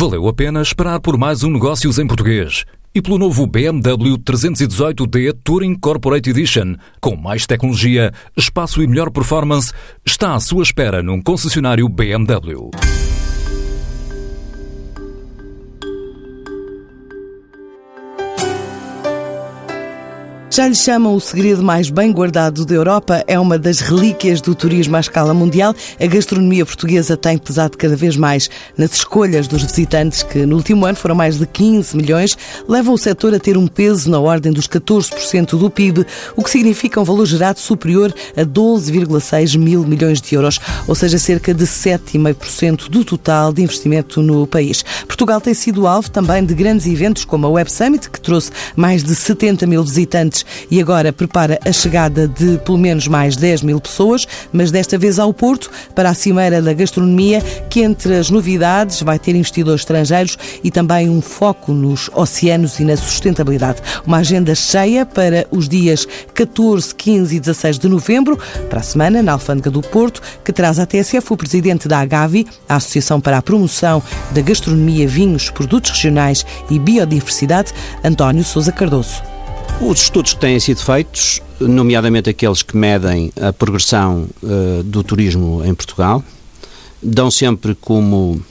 Valeu a pena esperar por mais um Negócios em Português e pelo novo BMW 318D Touring Corporate Edition, com mais tecnologia, espaço e melhor performance, está à sua espera num concessionário BMW. Já lhe chamam o segredo mais bem guardado da Europa, é uma das relíquias do turismo à escala mundial. A gastronomia portuguesa tem pesado cada vez mais nas escolhas dos visitantes, que no último ano foram mais de 15 milhões, levam o setor a ter um peso na ordem dos 14% do PIB, o que significa um valor gerado superior a 12,6 mil milhões de euros, ou seja, cerca de 7,5% do total de investimento no país. Portugal tem sido alvo também de grandes eventos como a Web Summit, que trouxe mais de 70 mil visitantes e agora prepara a chegada de pelo menos mais 10 mil pessoas, mas desta vez ao Porto, para a Cimeira da Gastronomia, que entre as novidades vai ter investidores estrangeiros e também um foco nos oceanos e na sustentabilidade. Uma agenda cheia para os dias 14, 15 e 16 de novembro, para a semana, na Alfândega do Porto, que traz à TSF o presidente da Agavi, a Associação para a Promoção da Gastronomia, Vinhos, Produtos Regionais e Biodiversidade, António Sousa Cardoso. Os estudos que têm sido feitos, nomeadamente aqueles que medem a progressão uh, do turismo em Portugal, dão sempre como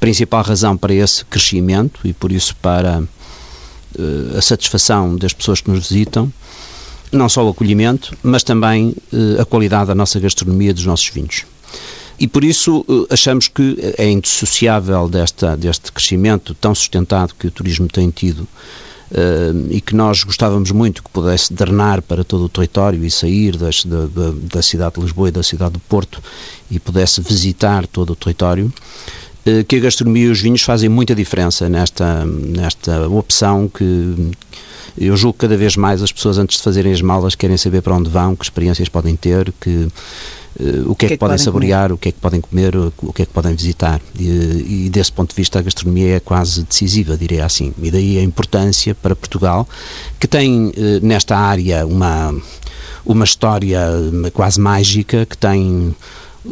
principal razão para esse crescimento e por isso para uh, a satisfação das pessoas que nos visitam, não só o acolhimento, mas também uh, a qualidade da nossa gastronomia dos nossos vinhos. E por isso achamos que é indissociável desta, deste crescimento tão sustentado que o turismo tem tido e que nós gostávamos muito que pudesse drenar para todo o território e sair das, da, da, da, cidade de Lisboa e da cidade do Porto e pudesse visitar todo o território, uh, que a gastronomia e os vinhos fazem muita diferença nesta, nesta opção que eu julgo que cada vez mais as pessoas antes de fazerem as malas querem saber para onde vão, que experiências podem ter, que Uh, o que é que, é podem saborear, comer? o que é que podem comer, o que é que podem visitar. E, e, desse ponto de vista a gastronomia é quase decisiva, diria assim. E daí a importância para Portugal, que tem uh, nesta área uma, uma história quase mágica, que tem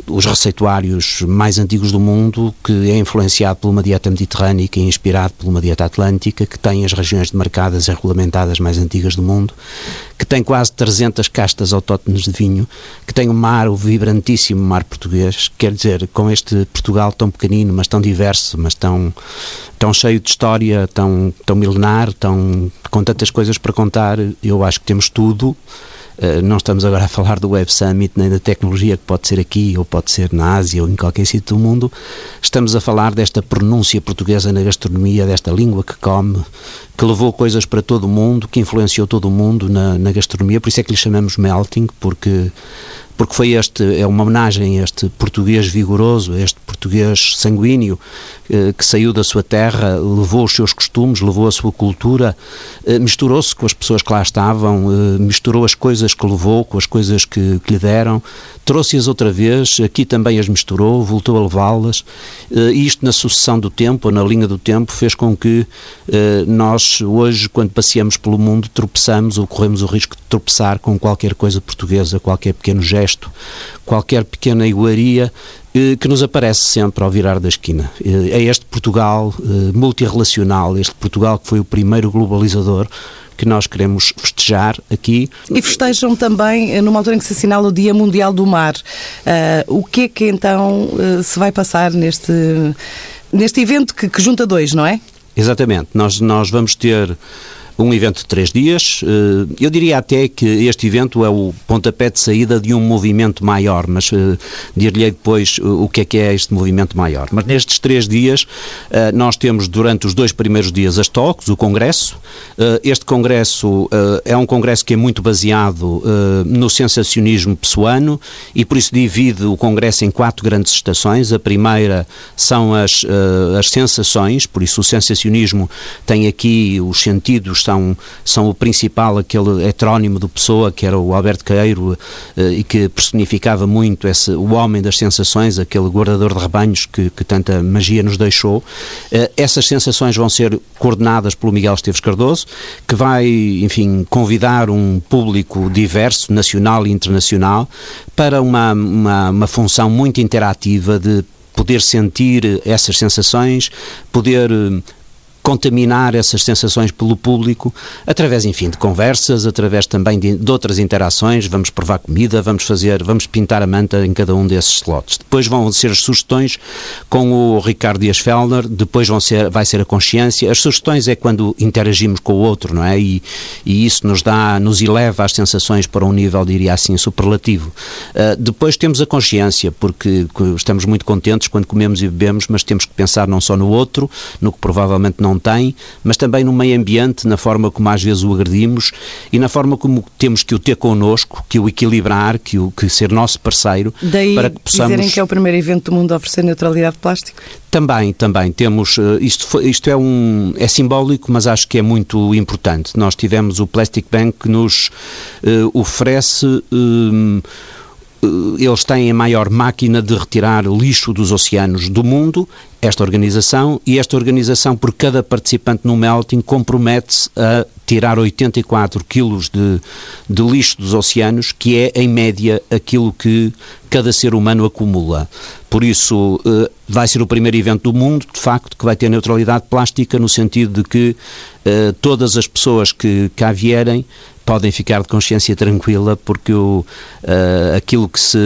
os receituários mais antigos do mundo, que é influenciado por uma dieta mediterrânica e inspirado por uma dieta atlântica, que tem as regiões demarcadas e regulamentadas mais antigas do mundo, tem quase 300 castas autóctones de vinho, que tem um mar, o vibrantíssimo mar português, quer dizer, com este Portugal tão pequenino, mas tão diverso, mas tão, tão cheio de história, tão, tão milenar, tão, com tantas coisas para contar, eu acho que temos tudo não estamos agora a falar do Web Summit nem da tecnologia que pode ser aqui ou pode ser na Ásia ou em qualquer sítio do mundo. Estamos a falar desta pronúncia portuguesa na gastronomia, desta língua que come, que levou coisas para todo o mundo, que influenciou todo o mundo na, na gastronomia. Por isso é que lhe chamamos melting, porque porque foi este, é uma homenagem a este português vigoroso, a este português sanguíneo, eh, que saiu da sua terra, levou os seus costumes, levou a sua cultura, eh, misturou-se com as pessoas que lá estavam, eh, misturou as coisas que levou com as coisas que, que lhe deram, trouxe-as outra vez, aqui também as misturou, voltou a levá-las, e isto na sucessão do tempo, na linha do tempo, fez com que nós hoje, quando passeamos pelo mundo, tropeçamos ou corremos o risco de tropeçar com qualquer coisa portuguesa, qualquer pequeno gesto gesto, qualquer pequena iguaria eh, que nos aparece sempre ao virar da esquina. Eh, é este Portugal eh, multirrelacional, este Portugal que foi o primeiro globalizador que nós queremos festejar aqui. E festejam também numa altura em que se assinala o Dia Mundial do Mar. Uh, o que é que então uh, se vai passar neste, neste evento que, que junta dois, não é? Exatamente. Nós, nós vamos ter um evento de três dias. Eh, eu diria até que este evento é o pontapé de saída de um movimento maior, mas eh, dir-lhe depois eh, o que é que é este movimento maior. Mas nestes três dias, nós temos durante os dois primeiros dias as talks, o congresso. Este congresso é um congresso que é muito baseado no sensacionismo pessoano e por isso divide o congresso em quatro grandes estações. A primeira são as, as sensações, por isso o sensacionismo tem aqui os sentidos são, são o principal, aquele heterónimo do Pessoa, que era o Alberto Caeiro, eh, e que personificava muito esse, o homem das sensações, aquele guardador de rebanhos que, que tanta magia nos deixou. Eh, essas sensações vão ser coordenadas pelo Miguel Esteves Cardoso, que vai, enfim, convidar um público diverso, nacional e internacional, para uma, uma, uma função muito interativa de poder sentir essas sensações, poder contaminar essas sensações pelo público através, enfim, de conversas, através também de, de, outras interações. Vamos provar comida, vamos fazer, vamos pintar a manta em cada um desses slots. Depois vão ser as sugestões com o Ricardo Dias Fellner, depois vão ser, vai ser a consciência. As sugestões é quando interagimos com o outro, não é? E, e isso nos dá, nos eleva as sensações para um nível, diria assim, superlativo. Uh, depois temos a consciência, porque estamos muito contentes quando comemos e bebemos, mas temos que pensar não só no outro, no que provavelmente não não tem, mas também no meio ambiente, na forma como às vezes o agredimos e na forma como temos que o ter connosco, que o equilibrar, que o que ser nosso parceiro, Daí para que possamos... dizerem que é o primeiro evento do mundo a oferecer neutralidade de plástico? Também, também temos, eh, isto, isto é, um, é simbólico, mas acho que é muito importante. Nós tivemos o Plastic Bank que nos uh, oferece uh, eles têm a maior máquina de retirar lixo dos oceanos do mundo, esta organização, e esta organização, por cada participante no melting, compromete-se a tirar 84 quilos de, de lixo dos oceanos, que é, em média, aquilo que cada ser humano acumula. Por isso, eh, vai ser o primeiro evento do mundo, de facto, que vai ter neutralidade plástica, no sentido de que eh, todas as pessoas que cá vierem podem ficar de consciência tranquila porque o, uh, aquilo que se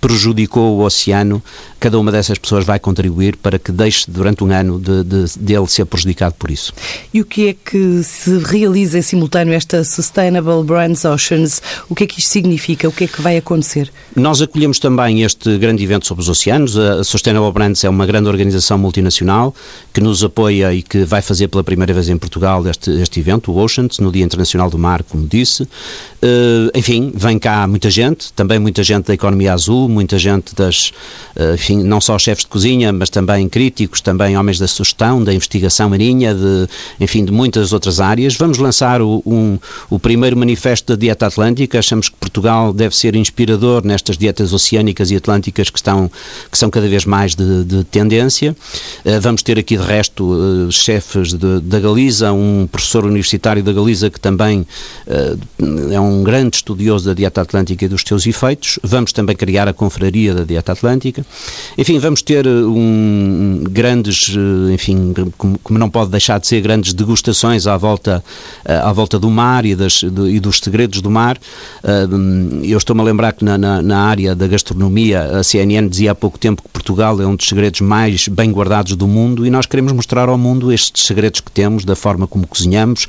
prejudicou o oceano, cada uma dessas pessoas vai contribuir para que deixe durante um ano de, de, de ele ser prejudicado por isso. E o que é que se realiza em simultâneo esta Sustainable Brands Oceans? O que é que isto significa? O que é que vai acontecer? Nós acolhemos também este grande evento sobre os oceanos. A Sustainable Brands é uma grande organização multinacional que nos apoia e que vai fazer pela primeira vez em Portugal este, este evento, o Oceans, no Dia Internacional do Mar, como disse. Uh, enfim, vem cá muita gente, também muita gente da economia azul, muita gente das, uh, enfim, não só chefes de cozinha, mas também críticos, também homens da sugestão, da investigação marinha, de, enfim, de muitas outras áreas. Vamos lançar o, um, o primeiro manifesto da dieta atlântica. Achamos que Portugal deve ser inspirador nestas dietas oceânicas e atlânticas que, estão, que são cada vez mais de, de tendência. Uh, vamos ter aqui, de resto, chefes de, da Galiza, um professor universitário da Galiza que também é um grande estudioso da dieta atlântica e dos seus efeitos. Vamos também criar a confraria da dieta atlântica. Enfim, vamos ter eh, um, grandes, eh, enfim, como, não pode deixar de ser, grandes degustações à volta, eh, à volta do mar e, das, e dos segredos do mar. Eu estou-me a lembrar que na, na, na, área da gastronomia, a CNN dizia há pouco tempo que Portugal é um dos segredos mais bem guardados do mundo e nós queremos mostrar ao mundo estes segredos que temos, da forma como cozinhamos,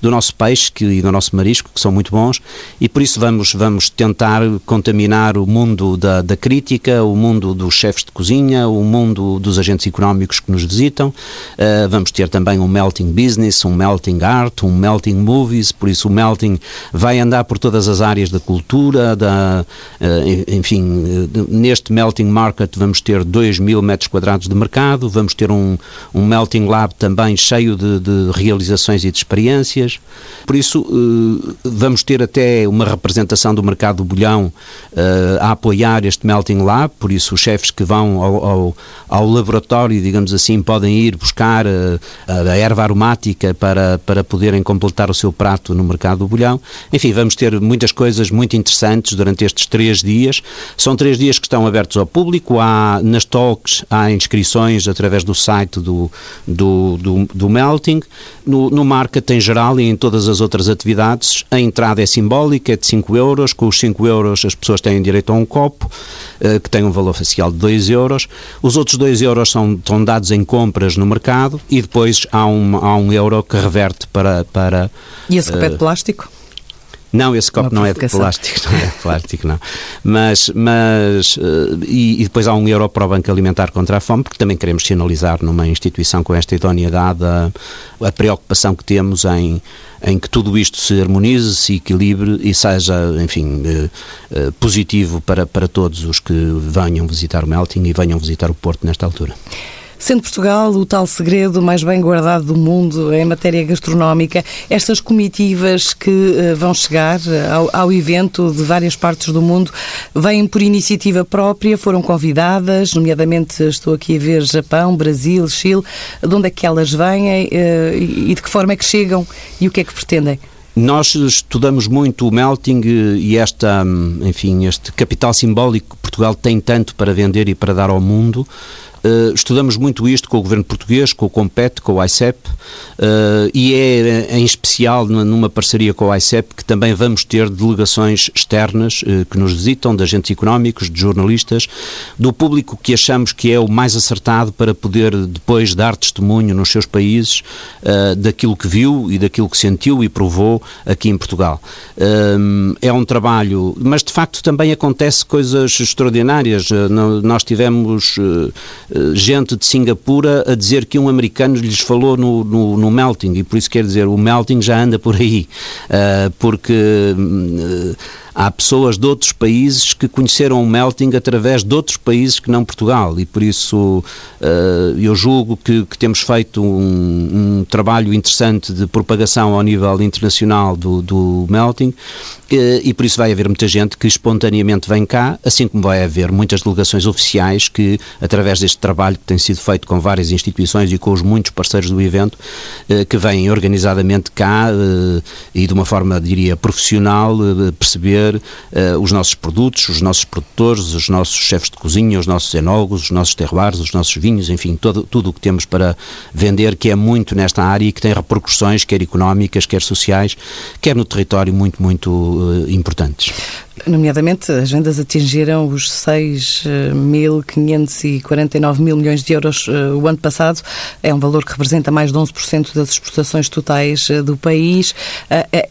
do nosso peixe que, e do nosso marisco, que são muito bons, e por isso vamos, vamos tentar contaminar o mundo da, da crítica, o mundo dos chefes de cozinha, o mundo dos agentes económicos que nos visitam. Uh, vamos ter também um melting business, um melting art, um melting movies, por isso o melting vai andar por todas as áreas da cultura, da, uh, enfim, neste melting market vamos ter 2 mil metros quadrados de mercado, vamos ter um, um melting lab também cheio de, de realizações e de experiências. Por isso, uh, vamos ter até uma representação do mercado do bolhão a apoiar este Melting Lab, por isso os chefes que vão ao, ao, ao laboratório, digamos assim, podem ir buscar uh, a erva aromática para, para poderem completar o seu prato no mercado do bolhão. Enfim, vamos ter muitas coisas muito interessantes durante estes três dias. São três dias que estão abertos ao público, há nas talks, há inscrições através do site do, do, do, do Melting. No, no market em geral e em todas as outras atividades, a entrada é simbólica, é de 5 euros. Com os 5 euros as pessoas têm direito a um copo, uh, que tem um valor facial de 2 euros. Os outros 2 euros são, são dados em compras no mercado e depois há um, há um euro que reverte para... para e esse uh, plástico? Não, esse copo não é de plástico, não é de plástico, não. Mas, mas uh, e, e, depois há um euro para o Banco Alimentar contra a Fome, porque também queremos sinalizar numa instituição com esta idoneidade a, a preocupação que temos em, em que tudo isto se harmonize, se equilibre e seja, enfim, uh, uh, positivo para, para todos os que venham visitar o Melting e venham visitar o Porto nesta altura. Sendo Portugal o tal segredo mais bem guardado do mundo em matéria gastronómica, estas comitivas que uh, vão chegar ao, ao, evento de várias partes do mundo vêm por iniciativa própria, foram convidadas, nomeadamente estou aqui a ver Japão, Brasil, Chile, de onde é que elas vêm uh, e de que forma é que chegam e o que é que pretendem? Nós estudamos muito o melting e esta, enfim, este capital simbólico que Portugal tem tanto para vender e para dar ao mundo Uh, estudamos muito isto com o governo português, com o Compet, com o ICEP, uh, e é em especial numa parceria com o ICEP que também vamos ter delegações externas uh, que nos visitam, de agentes económicos, de jornalistas, do público que achamos que é o mais acertado para poder depois dar testemunho nos seus países daquilo que viu e daquilo que sentiu e provou aqui em Portugal. é um trabalho, mas de facto também acontece coisas extraordinárias. nós tivemos eh, gente de Singapura a dizer que um americano lhes falou no, no, no melting, e por isso quer dizer, o melting já anda por aí, uh, porque. Há pessoas de outros países que conheceram o melting através de outros países que não Portugal. E por isso uh, eu julgo que, que temos feito um, um, trabalho interessante de propagação ao nível internacional do, do melting. Uh, e por isso vai haver muita gente que espontaneamente vem cá, assim como vai haver muitas delegações oficiais que, através deste trabalho que tem sido feito com várias instituições e com os muitos parceiros do evento, uh, que vêm organizadamente cá e de uma forma, diria, profissional, perceber uh, os nossos produtos, os nossos produtores, os nossos chefes de cozinha, os nossos enólogos, os nossos terroirs, os nossos vinhos, enfim, todo, tudo o que temos para vender, que é muito nesta área e que tem repercussões, quer económicas, quer sociais, quer no território, muito, muito uh, importantes. Nomeadamente, as vendas atingiram os 6.549 mil milhões de euros uh, o ano passado. É um valor que representa mais de 11% das exportações totais do país.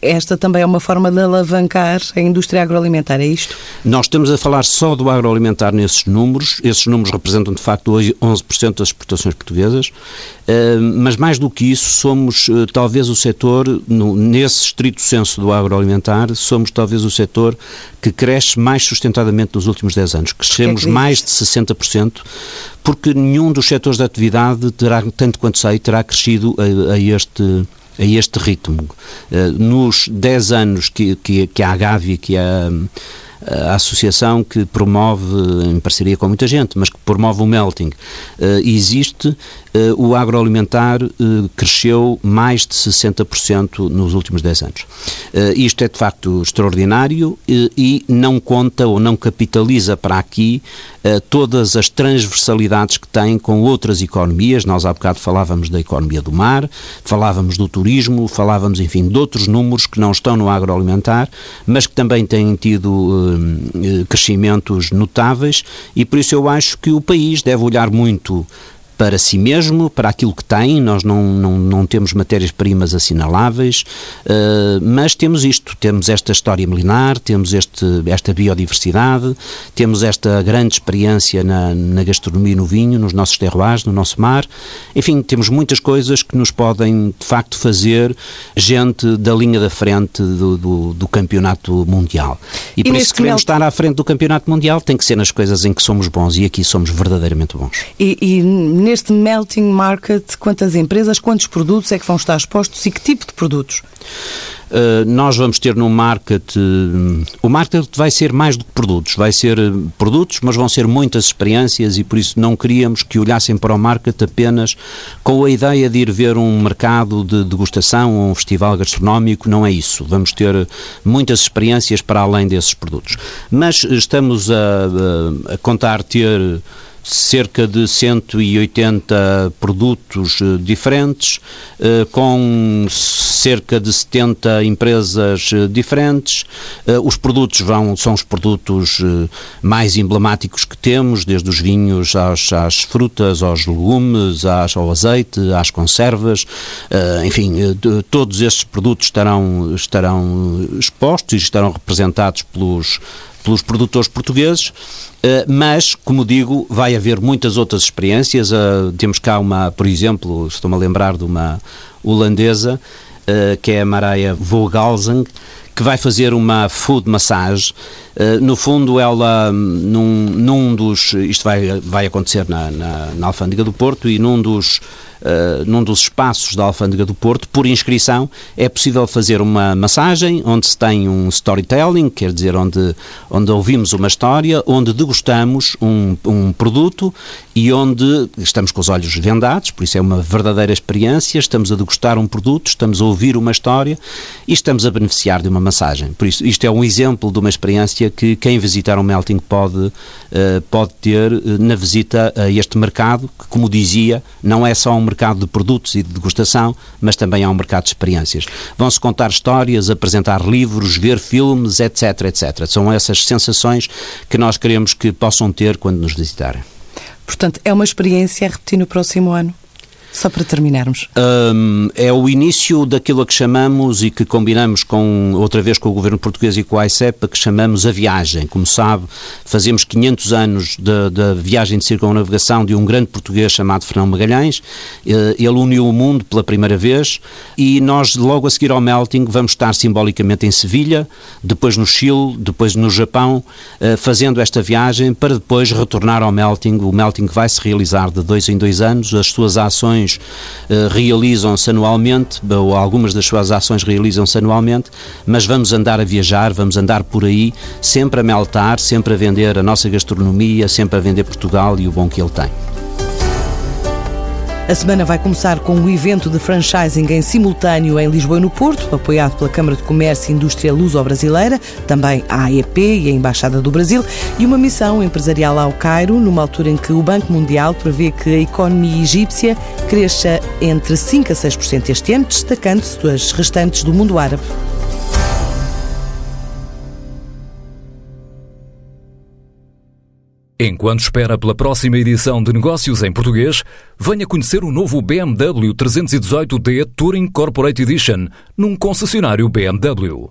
Esta também é uma forma de alavancar a indústria agroalimentar, é isto? Nós estamos a falar só do agroalimentar nesses números. Esses números representam, de facto, hoje 11% das exportações portuguesas. mas mais do que isso, somos talvez o setor, nesse estrito senso do agroalimentar, somos talvez o setor que cresce mais sustentadamente nos últimos 10 anos. Crescemos é mais de 60%, porque nenhum dos setores da atividade terá, tanto quanto sei, terá crescido a, a este a este ritmo. Uh, nos 10 anos que, que, que a Agávia, que a a associação que promove, em parceria com muita gente, mas que promove o melting, eh, existe, eh, o agroalimentar eh, cresceu mais de 60% nos últimos 10 anos. Isto é de facto extraordinário e não conta ou não capitaliza para aqui todas as transversalidades que tem com outras economias. Nós há bocado falávamos da economia do mar, falávamos do turismo, falávamos, enfim, de outros números que não estão no agroalimentar, mas que também têm tido eh, crescimentos notáveis e por isso eu acho que o país deve olhar muito para si mesmo, para aquilo que tem. Nós não, não, não temos matérias-primas assinaláveis, uh, mas temos isto: temos esta história milenar, temos este, esta biodiversidade, temos esta grande experiência na, na gastronomia no vinho, nos nossos terroirs, no nosso mar. Enfim, temos muitas coisas que nos podem, de facto, fazer gente da linha da frente do, do, do campeonato mundial. E, e por isso, queremos estar à frente do campeonato mundial, tem que ser nas coisas em que somos bons e aqui somos verdadeiramente bons. E, e neste melting market, quantas empresas, quantos produtos é que vão estar expostos e que tipo de produtos? Uh, nós vamos ter no market, uh, o market vai ser mais do que produtos, vai ser uh, produtos, mas vão ser muitas experiências e por isso não queríamos que olhassem para o market apenas com a ideia de ir ver um mercado de degustação ou um festival gastronómico, não é isso. Vamos ter muitas experiências para além desses produtos. Mas estamos a, a contar ter cerca de 180 produtos eh, diferentes, eh, com cerca de 70 empresas eh, diferentes. Os produtos vão, são os produtos mais emblemáticos que temos, desde os vinhos às, às frutas, aos legumes, às, ao azeite, às conservas, enfim, todos estes produtos estarão, estarão expostos e estarão representados pelos pelos produtores portugueses, eh, mas, como digo, vai haver muitas outras experiências. Eh, temos cá uma, por exemplo, estou-me a lembrar de uma holandesa, eh, que é a Maraia Vogelzang, que vai fazer uma food massage. no fundo, ela, num, num dos. Isto vai, vai acontecer na, na, na Alfândega do Porto e num dos uh, num dos espaços da Alfândega do Porto, por inscrição, é possível fazer uma massagem onde se tem um storytelling, quer dizer, onde, onde ouvimos uma história, onde degustamos um, um produto e onde estamos com os olhos vendados, por isso é uma verdadeira experiência, estamos a degustar um produto, estamos a ouvir uma história e estamos a beneficiar de uma massagem. Por isso, isto é um exemplo de uma experiência que quem visitar o Melting pode, uh, pode ter uh, na visita a este mercado, que, como dizia, não é só um mercado de produtos e de degustação, mas também é um mercado de experiências. Vão-se contar histórias, apresentar livros, ver filmes, etc, etc. São essas sensações que nós queremos que possam ter quando nos visitarem. Portanto, é uma experiência a repetir no próximo ano? Só para terminarmos. Um, é o início daquilo a que chamamos e que combinamos com, outra vez com o governo português e com a ICEP, que chamamos a viagem. Como sabe, fazemos 500 anos da viagem de circunnavegação de um grande português chamado Fernão Magalhães. Eh, ele uniu o mundo pela primeira vez e nós, logo a seguir ao Melting, vamos estar simbolicamente em Sevilha, depois no Chile, depois no Japão, eh, fazendo esta viagem para depois retornar ao Melting. O Melting vai se realizar de dois em dois anos, as suas ações ações uh, realizam-se anualmente, ou algumas das suas ações realizam-se anualmente, mas vamos andar a viajar, vamos andar por aí, sempre a meltar, sempre a vender a nossa gastronomia, sempre a vender Portugal e o bom que ele tem. A semana vai começar com um evento de franchising em simultâneo em Lisboa e no Porto, apoiado pela Câmara de Comércio e Indústria Luso-Brasileira, também a AEP e a Embaixada do Brasil, e uma missão empresarial ao Cairo, numa altura em que o Banco Mundial prevê que a economia egípcia cresça entre 5% a 6% este ano, destacando-se das restantes do mundo árabe. Enquanto espera pela próxima edição de Negócios em Português, venha conhecer o novo BMW 318D Touring Corporate Edition num concessionário BMW.